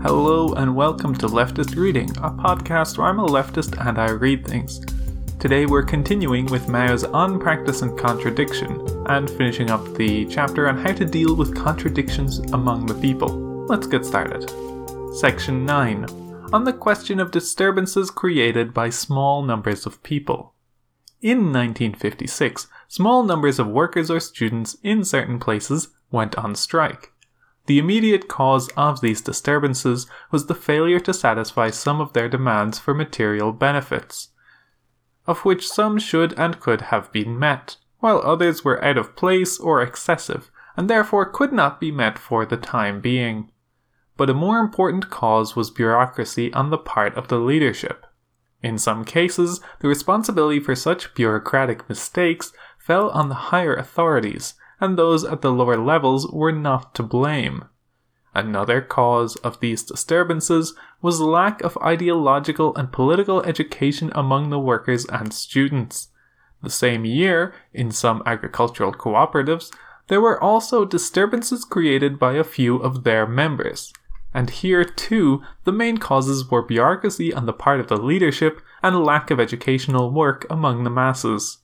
Hello and welcome to Leftist Reading, a podcast where I'm a leftist and I read things. Today we're continuing with Mao's On Practice and Contradiction, and finishing up the chapter on how to deal with contradictions among the people. Let's get started. Section 9 On the question of disturbances created by small numbers of people. In 1956, small numbers of workers or students in certain places went on strike. The immediate cause of these disturbances was the failure to satisfy some of their demands for material benefits, of which some should and could have been met, while others were out of place or excessive, and therefore could not be met for the time being. But a more important cause was bureaucracy on the part of the leadership. In some cases, the responsibility for such bureaucratic mistakes fell on the higher authorities, and those at the lower levels were not to blame. Another cause of these disturbances was lack of ideological and political education among the workers and students. The same year, in some agricultural cooperatives, there were also disturbances created by a few of their members. And here, too, the main causes were bureaucracy on the part of the leadership and lack of educational work among the masses.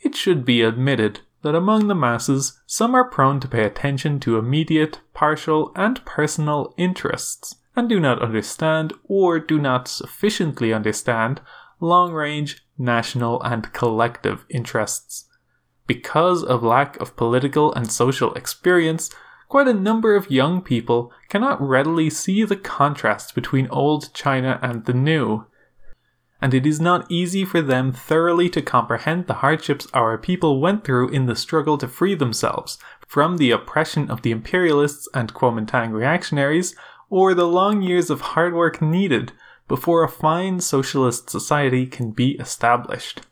It should be admitted that among the masses, some are prone to pay attention to immediate, partial, and personal interests, and do not understand or do not sufficiently understand long range, national, and collective interests. Because of lack of political and social experience, quite a number of young people cannot readily see the contrast between old China and the new, and it is not easy for them thoroughly to comprehend the hardships our people went through in the struggle to free themselves from the oppression of the imperialists and Kuomintang reactionaries, or the long years of hard work needed before a fine socialist society can be established.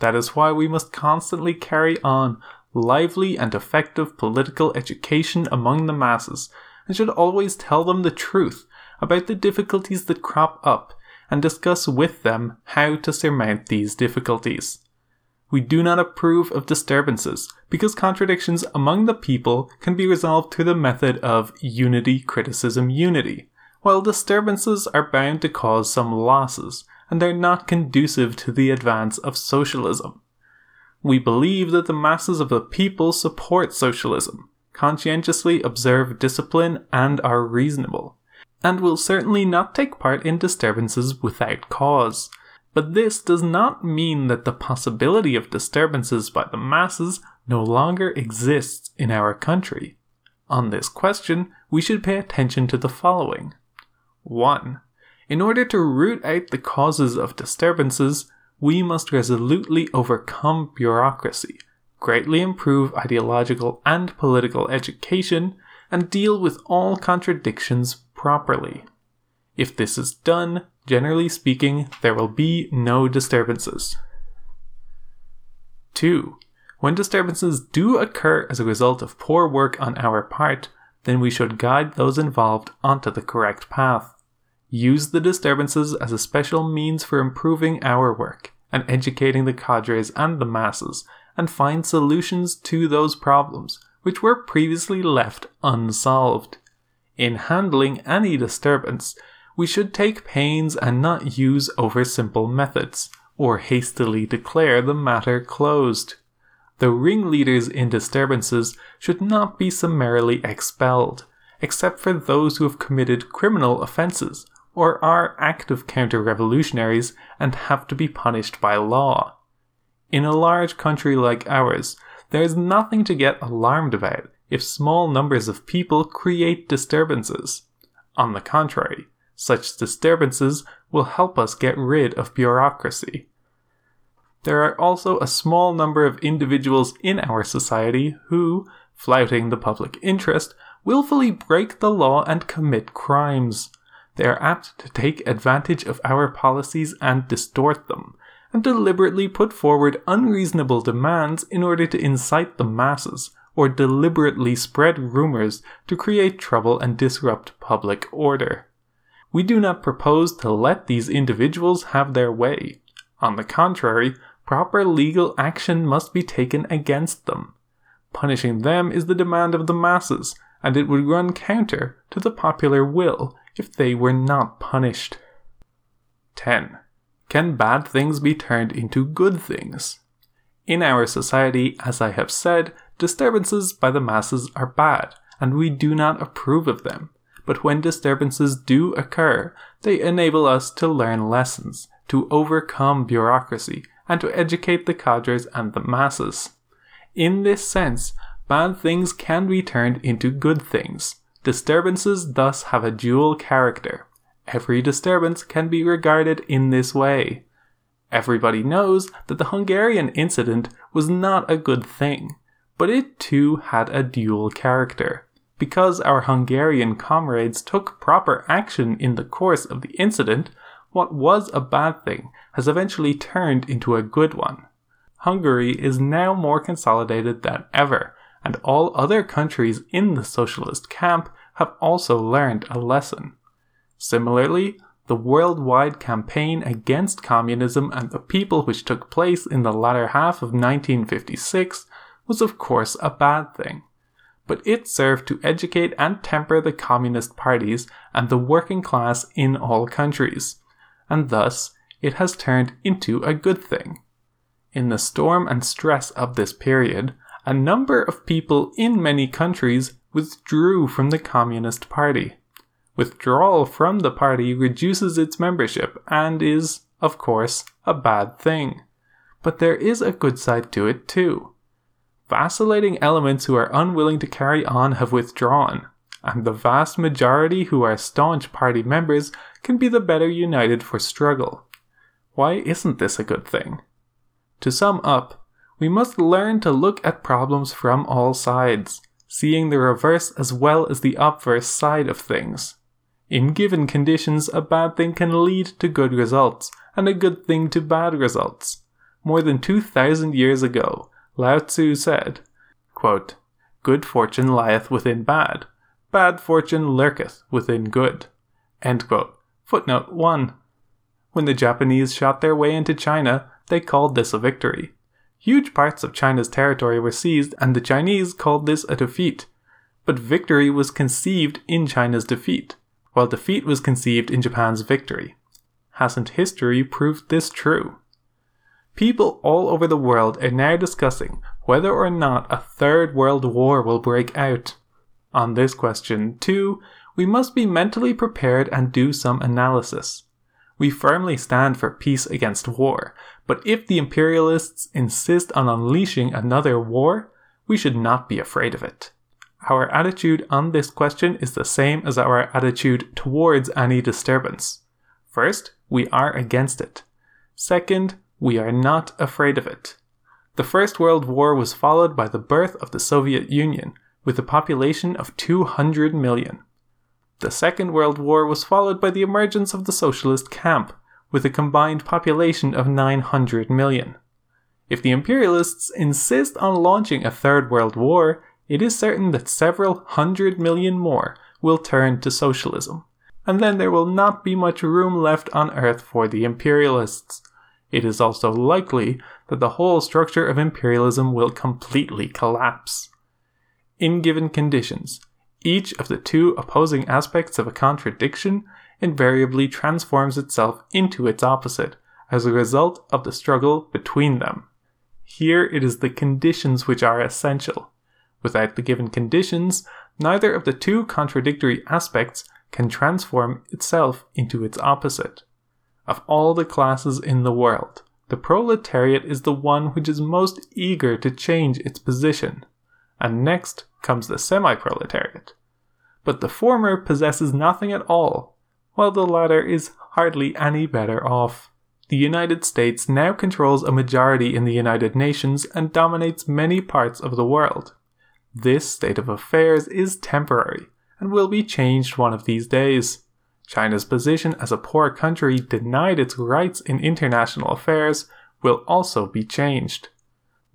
That is why we must constantly carry on lively and effective political education among the masses, and should always tell them the truth about the difficulties that crop up and discuss with them how to surmount these difficulties. We do not approve of disturbances because contradictions among the people can be resolved through the method of unity, criticism, unity, while disturbances are bound to cause some losses and are not conducive to the advance of socialism. We believe that the masses of the people support socialism, conscientiously observe discipline, and are reasonable and will certainly not take part in disturbances without cause. But this does not mean that the possibility of disturbances by the masses no longer exists in our country. On this question, we should pay attention to the following 1. In order to root out the causes of disturbances, we must resolutely overcome bureaucracy, greatly improve ideological and political education, and deal with all contradictions properly. If this is done, generally speaking, there will be no disturbances. 2. When disturbances do occur as a result of poor work on our part, then we should guide those involved onto the correct path. Use the disturbances as a special means for improving our work and educating the cadres and the masses, and find solutions to those problems which were previously left unsolved. In handling any disturbance, we should take pains and not use oversimple methods, or hastily declare the matter closed. The ringleaders in disturbances should not be summarily expelled, except for those who have committed criminal offences or are active counter revolutionaries and have to be punished by law. In a large country like ours, there is nothing to get alarmed about if small numbers of people create disturbances. On the contrary, such disturbances will help us get rid of bureaucracy. There are also a small number of individuals in our society who, flouting the public interest, willfully break the law and commit crimes. They are apt to take advantage of our policies and distort them, and deliberately put forward unreasonable demands in order to incite the masses, or deliberately spread rumors to create trouble and disrupt public order. We do not propose to let these individuals have their way. On the contrary, proper legal action must be taken against them. Punishing them is the demand of the masses, and it would run counter to the popular will if they were not punished. 10. Can bad things be turned into good things? In our society, as I have said, disturbances by the masses are bad, and we do not approve of them. But when disturbances do occur, they enable us to learn lessons, to overcome bureaucracy, and to educate the cadres and the masses. In this sense, bad things can be turned into good things. Disturbances thus have a dual character. Every disturbance can be regarded in this way. Everybody knows that the Hungarian incident was not a good thing, but it too had a dual character. Because our Hungarian comrades took proper action in the course of the incident, what was a bad thing has eventually turned into a good one. Hungary is now more consolidated than ever, and all other countries in the socialist camp have also learned a lesson. Similarly, the worldwide campaign against communism and the people which took place in the latter half of 1956 was of course a bad thing. But it served to educate and temper the communist parties and the working class in all countries, and thus it has turned into a good thing. In the storm and stress of this period, a number of people in many countries withdrew from the Communist Party. Withdrawal from the party reduces its membership and is, of course, a bad thing. But there is a good side to it too. Vacillating elements who are unwilling to carry on have withdrawn, and the vast majority who are staunch party members can be the better united for struggle. Why isn't this a good thing? To sum up, we must learn to look at problems from all sides, seeing the reverse as well as the obverse side of things. In given conditions, a bad thing can lead to good results, and a good thing to bad results. More than 2,000 years ago, Lao Tzu said, quote, Good fortune lieth within bad, bad fortune lurketh within good. Footnote 1. When the Japanese shot their way into China, they called this a victory. Huge parts of China's territory were seized, and the Chinese called this a defeat. But victory was conceived in China's defeat while defeat was conceived in Japan's victory. Hasn't history proved this true? People all over the world are now discussing whether or not a third world war will break out. On this question, too, we must be mentally prepared and do some analysis. We firmly stand for peace against war, but if the imperialists insist on unleashing another war, we should not be afraid of it. Our attitude on this question is the same as our attitude towards any disturbance. First, we are against it. Second, we are not afraid of it. The First World War was followed by the birth of the Soviet Union, with a population of 200 million. The Second World War was followed by the emergence of the socialist camp, with a combined population of 900 million. If the imperialists insist on launching a Third World War, it is certain that several hundred million more will turn to socialism, and then there will not be much room left on Earth for the imperialists. It is also likely that the whole structure of imperialism will completely collapse. In given conditions, each of the two opposing aspects of a contradiction invariably transforms itself into its opposite as a result of the struggle between them. Here it is the conditions which are essential. Without the given conditions, neither of the two contradictory aspects can transform itself into its opposite. Of all the classes in the world, the proletariat is the one which is most eager to change its position, and next comes the semi proletariat. But the former possesses nothing at all, while the latter is hardly any better off. The United States now controls a majority in the United Nations and dominates many parts of the world. This state of affairs is temporary and will be changed one of these days. China's position as a poor country denied its rights in international affairs will also be changed.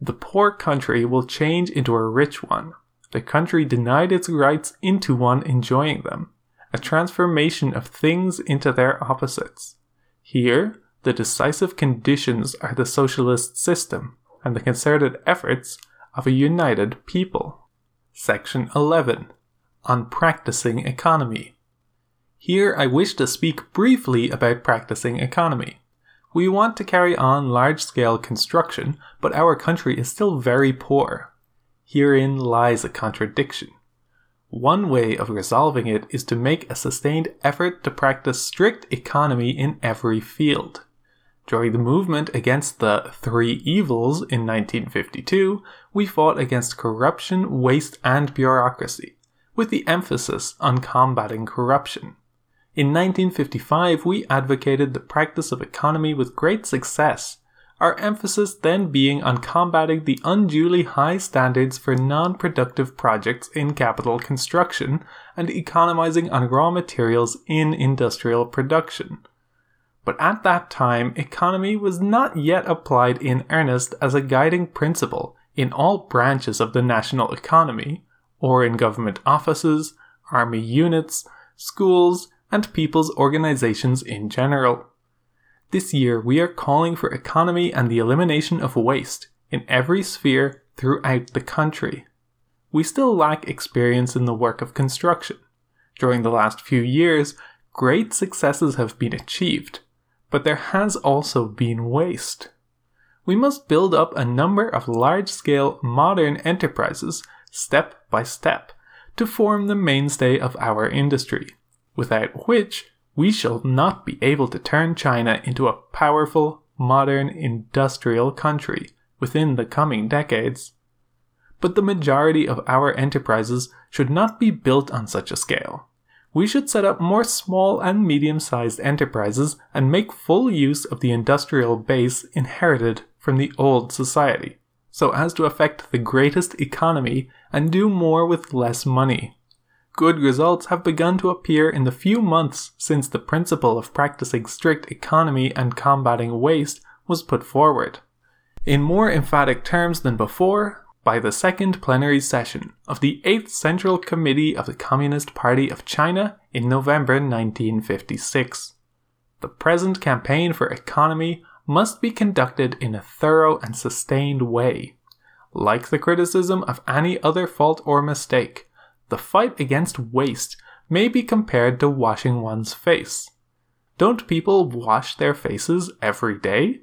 The poor country will change into a rich one. The country denied its rights into one enjoying them, a transformation of things into their opposites. Here, the decisive conditions are the socialist system and the concerted efforts of a united people. Section 11 On Practicing Economy. Here I wish to speak briefly about practicing economy. We want to carry on large scale construction, but our country is still very poor. Herein lies a contradiction. One way of resolving it is to make a sustained effort to practice strict economy in every field. During the movement against the Three Evils in 1952, we fought against corruption, waste, and bureaucracy, with the emphasis on combating corruption. In 1955, we advocated the practice of economy with great success, our emphasis then being on combating the unduly high standards for non productive projects in capital construction and economizing on raw materials in industrial production. But at that time, economy was not yet applied in earnest as a guiding principle in all branches of the national economy, or in government offices, army units, schools, and people's organizations in general. This year, we are calling for economy and the elimination of waste in every sphere throughout the country. We still lack experience in the work of construction. During the last few years, great successes have been achieved, but there has also been waste. We must build up a number of large scale modern enterprises step by step to form the mainstay of our industry, without which we shall not be able to turn China into a powerful, modern, industrial country within the coming decades. But the majority of our enterprises should not be built on such a scale. We should set up more small and medium sized enterprises and make full use of the industrial base inherited from the old society, so as to effect the greatest economy and do more with less money good results have begun to appear in the few months since the principle of practicing strict economy and combating waste was put forward. In more emphatic terms than before, by the second plenary session of the 8th Central Committee of the Communist Party of China in November 1956. The present campaign for economy must be conducted in a thorough and sustained way. Like the criticism of any other fault or mistake, the fight against waste may be compared to washing one's face. Don't people wash their faces every day?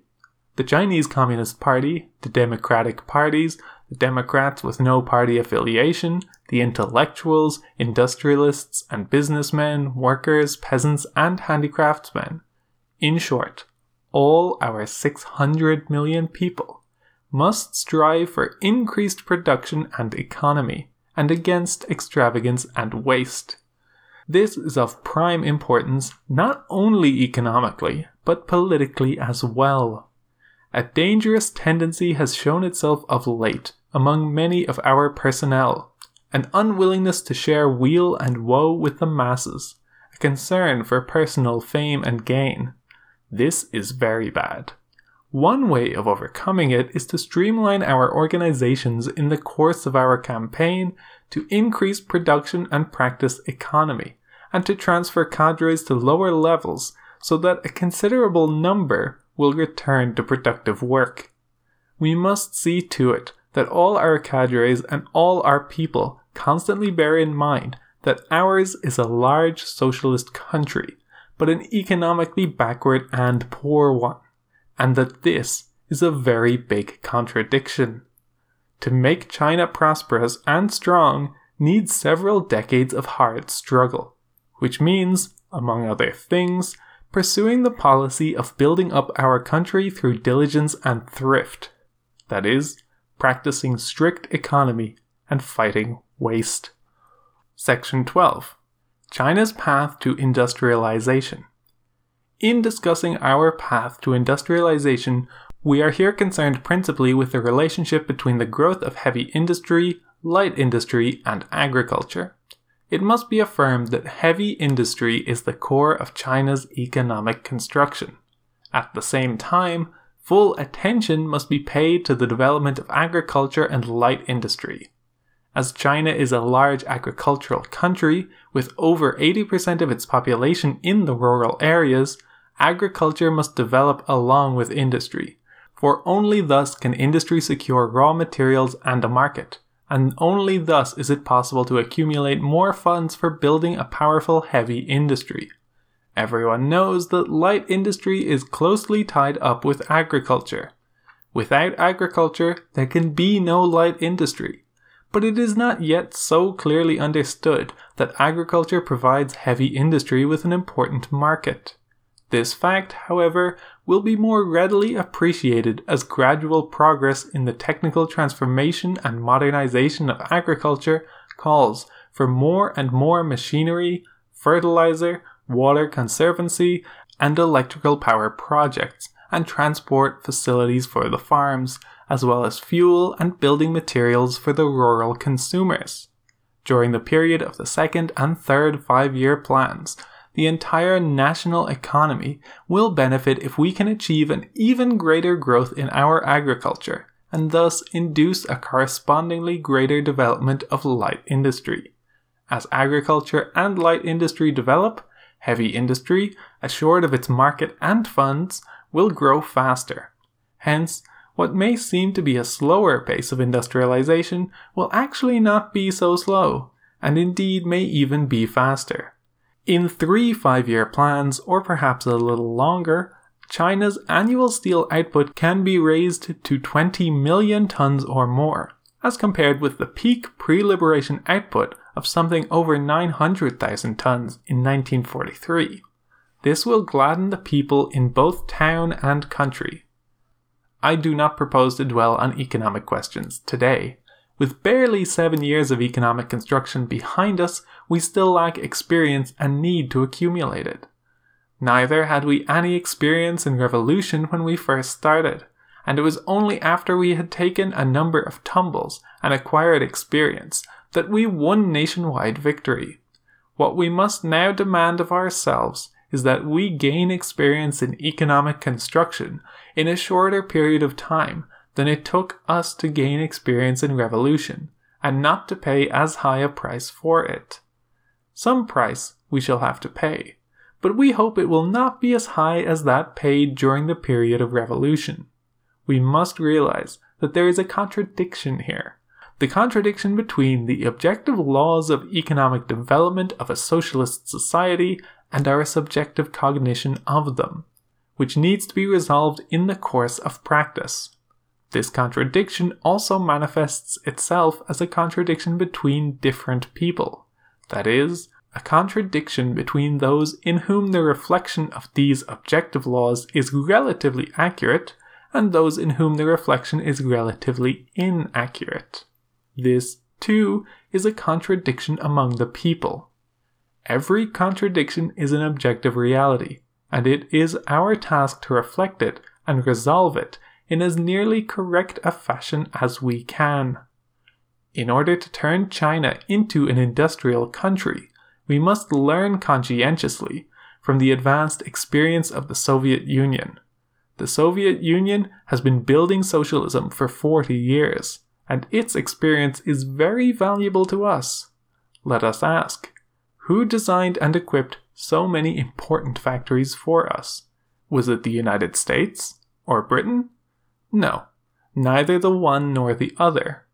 The Chinese Communist Party, the Democratic parties, the Democrats with no party affiliation, the intellectuals, industrialists, and businessmen, workers, peasants, and handicraftsmen. In short, all our 600 million people must strive for increased production and economy and against extravagance and waste. This is of prime importance not only economically, but politically as well. A dangerous tendency has shown itself of late among many of our personnel an unwillingness to share weal and woe with the masses, a concern for personal fame and gain. This is very bad. One way of overcoming it is to streamline our organizations in the course of our campaign to increase production and practice economy, and to transfer cadres to lower levels so that a considerable number will return to productive work. We must see to it that all our cadres and all our people constantly bear in mind that ours is a large socialist country, but an economically backward and poor one and that this is a very big contradiction. To make China prosperous and strong needs several decades of hard struggle, which means, among other things, pursuing the policy of building up our country through diligence and thrift. That is, practicing strict economy and fighting waste. Section 12 China's Path to Industrialization. In discussing our path to industrialization, we are here concerned principally with the relationship between the growth of heavy industry, light industry, and agriculture. It must be affirmed that heavy industry is the core of China's economic construction. At the same time, full attention must be paid to the development of agriculture and light industry. As China is a large agricultural country, with over 80% of its population in the rural areas, agriculture must develop along with industry, for only thus can industry secure raw materials and a market, and only thus is it possible to accumulate more funds for building a powerful heavy industry. Everyone knows that light industry is closely tied up with agriculture. Without agriculture, there can be no light industry. But it is not yet so clearly understood that agriculture provides heavy industry with an important market. This fact, however, will be more readily appreciated as gradual progress in the technical transformation and modernization of agriculture calls for more and more machinery, fertilizer, water conservancy, and electrical power projects, and transport facilities for the farms, as well as fuel and building materials for the rural consumers. During the period of the second and third five year plans, the entire national economy will benefit if we can achieve an even greater growth in our agriculture and thus induce a correspondingly greater development of light industry. As agriculture and light industry develop, heavy industry, assured of its market and funds, will grow faster. Hence, what may seem to be a slower pace of industrialization will actually not be so slow, and indeed may even be faster. In three five year plans, or perhaps a little longer, China's annual steel output can be raised to 20 million tons or more, as compared with the peak pre liberation output of something over 900,000 tons in 1943. This will gladden the people in both town and country. I do not propose to dwell on economic questions today, with barely seven years of economic construction behind us, we still lack experience and need to accumulate it. Neither had we any experience in revolution when we first started, and it was only after we had taken a number of tumbles and acquired experience that we won nationwide victory. What we must now demand of ourselves is that we gain experience in economic construction in a shorter period of time than it took us to gain experience in revolution, and not to pay as high a price for it. Some price we shall have to pay, but we hope it will not be as high as that paid during the period of revolution. We must realize that there is a contradiction here. The contradiction between the objective laws of economic development of a socialist society and our subjective cognition of them, which needs to be resolved in the course of practice. This contradiction also manifests itself as a contradiction between different people. That is, a contradiction between those in whom the reflection of these objective laws is relatively accurate and those in whom the reflection is relatively inaccurate. This, too, is a contradiction among the people. Every contradiction is an objective reality, and it is our task to reflect it and resolve it in as nearly correct a fashion as we can. In order to turn China into an industrial country, we must learn conscientiously from the advanced experience of the Soviet Union. The Soviet Union has been building socialism for 40 years, and its experience is very valuable to us. Let us ask who designed and equipped so many important factories for us? Was it the United States? Or Britain? No, neither the one nor the other.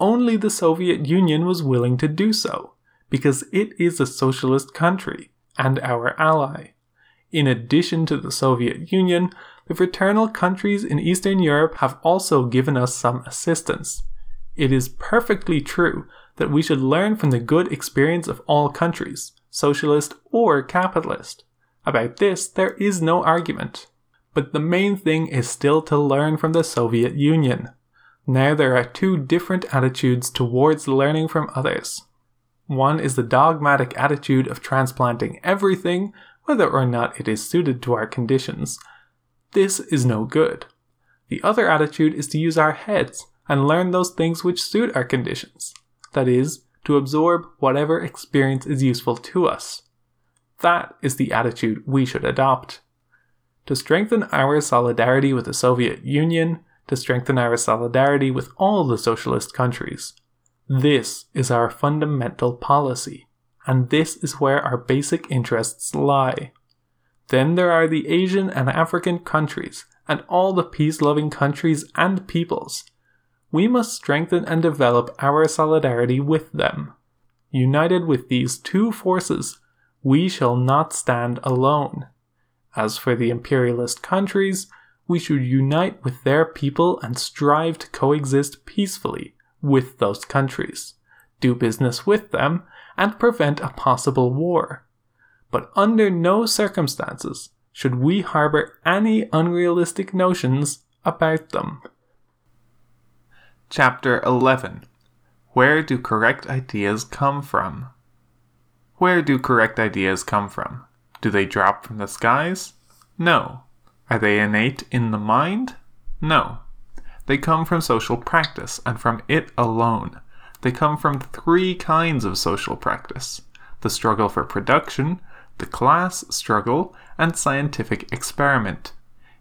Only the Soviet Union was willing to do so, because it is a socialist country and our ally. In addition to the Soviet Union, the fraternal countries in Eastern Europe have also given us some assistance. It is perfectly true that we should learn from the good experience of all countries, socialist or capitalist. About this, there is no argument but the main thing is still to learn from the Soviet Union. Now there are two different attitudes towards learning from others. One is the dogmatic attitude of transplanting everything, whether or not it is suited to our conditions. This is no good. The other attitude is to use our heads and learn those things which suit our conditions. That is, to absorb whatever experience is useful to us. That is the attitude we should adopt to strengthen our solidarity with the Soviet Union, to strengthen our solidarity with all the socialist countries. This is our fundamental policy, and this is where our basic interests lie. Then there are the Asian and African countries, and all the peace loving countries and peoples. we must strengthen and develop our solidarity with them. United with these two forces, we shall not stand alone. As for the imperialist countries, we should unite with their people and strive to coexist peacefully with those countries, do business with them, and prevent a possible war. But under no circumstances should we harbor any unrealistic notions about them. Chapter 11 Where do correct ideas come from? Where do correct ideas come from? Do they drop from the skies? No. Are they innate in the mind? No. They come from social practice, and from it alone. They come from three kinds of social practice the struggle for production, the class struggle, and scientific experiment.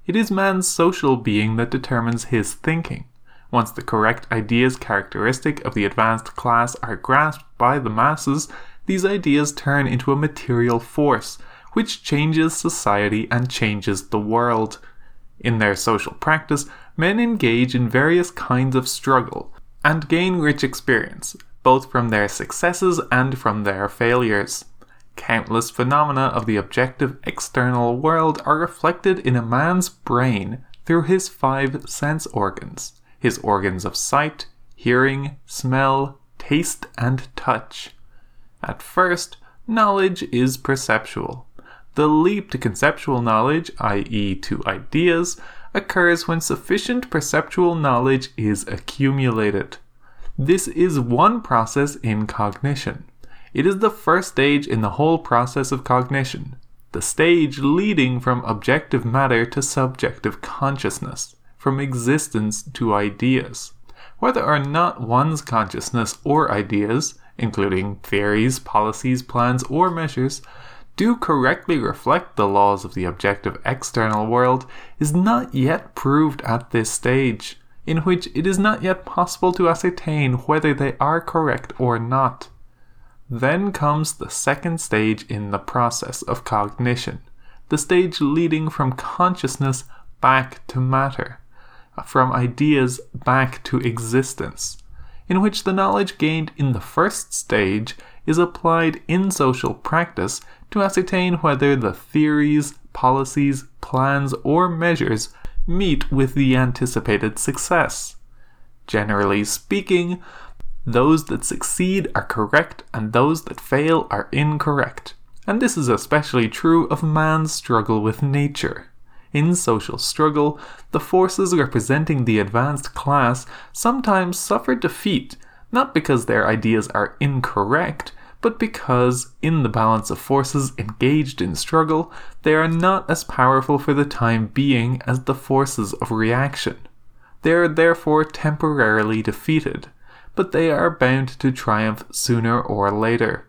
It is man's social being that determines his thinking. Once the correct ideas characteristic of the advanced class are grasped by the masses, these ideas turn into a material force, which changes society and changes the world. In their social practice, men engage in various kinds of struggle and gain rich experience, both from their successes and from their failures. Countless phenomena of the objective external world are reflected in a man's brain through his five sense organs his organs of sight, hearing, smell, taste, and touch. At first, knowledge is perceptual. The leap to conceptual knowledge, i.e., to ideas, occurs when sufficient perceptual knowledge is accumulated. This is one process in cognition. It is the first stage in the whole process of cognition, the stage leading from objective matter to subjective consciousness from existence to ideas. Whether or not one's consciousness or ideas, including theories, policies, plans, or measures, do correctly reflect the laws of the objective external world is not yet proved at this stage, in which it is not yet possible to ascertain whether they are correct or not. Then comes the second stage in the process of cognition, the stage leading from consciousness back to matter from ideas back to existence, in which the knowledge gained in the first stage is applied in social practice to ascertain whether the theories, policies, plans, or measures meet with the anticipated success. Generally speaking, those that succeed are correct and those that fail are incorrect. And this is especially true of man's struggle with nature. In social struggle, the forces representing the advanced class sometimes suffer defeat, not because their ideas are incorrect, but because, in the balance of forces engaged in struggle, they are not as powerful for the time being as the forces of reaction. They are therefore temporarily defeated, but they are bound to triumph sooner or later.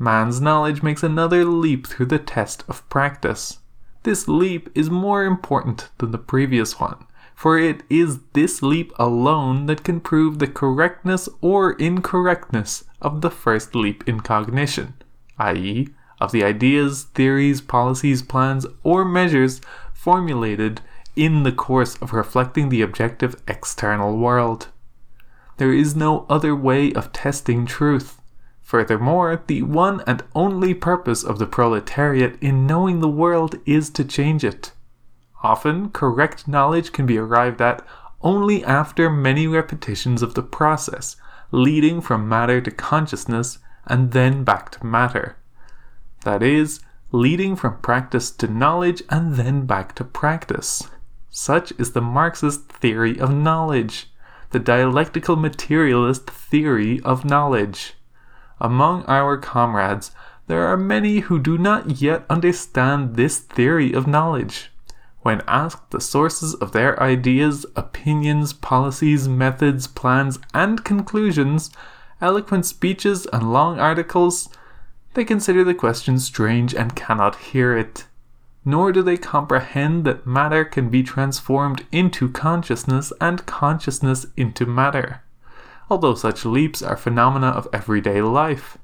Man's knowledge makes another leap through the test of practice. This leap is more important than the previous one, for it is this leap alone that can prove the correctness or incorrectness of the first leap in cognition, i.e., of the ideas, theories, policies, plans, or measures formulated in the course of reflecting the objective external world. There is no other way of testing truth. Furthermore, the one and only purpose of the proletariat in knowing the world is to change it. Often, correct knowledge can be arrived at only after many repetitions of the process, leading from matter to consciousness and then back to matter. That is, leading from practice to knowledge and then back to practice. Such is the Marxist theory of knowledge, the dialectical materialist theory of knowledge. Among our comrades, there are many who do not yet understand this theory of knowledge. When asked the sources of their ideas, opinions, policies, methods, plans, and conclusions, eloquent speeches, and long articles, they consider the question strange and cannot hear it. Nor do they comprehend that matter can be transformed into consciousness and consciousness into matter although such leaps are phenomena of everyday life.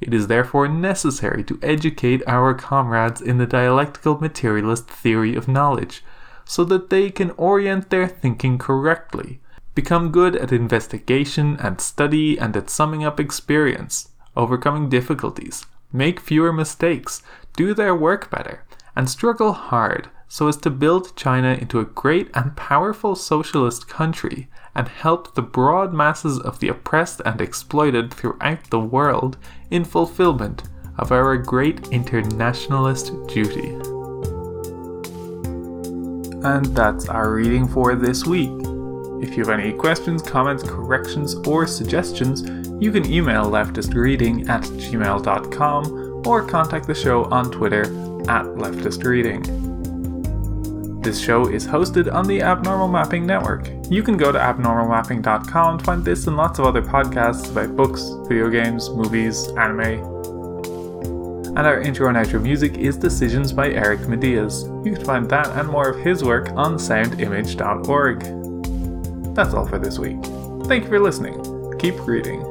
It is therefore necessary to educate our comrades in the dialectical materialist theory of knowledge, so that they can orient their thinking correctly, Become good at investigation and study and at summing up experience, overcoming difficulties, make fewer mistakes, do their work better, and struggle hard so as to build China into a great and powerful socialist country and help the broad masses of the oppressed and exploited throughout the world in fulfillment of our great internationalist duty. And that's our reading for this week. If you have any questions, comments, corrections, or suggestions, you can email leftistreading at gmail.com or contact the show on Twitter at leftistreading. This show is hosted on the Abnormal Mapping Network. You can go to abnormalmapping.com to find this and lots of other podcasts about books, video games, movies, anime. And our intro and outro music is Decisions by Eric Matyas. You can find that and more of his work on soundimage.org. That's all for this week. Thank you for listening. Keep reading.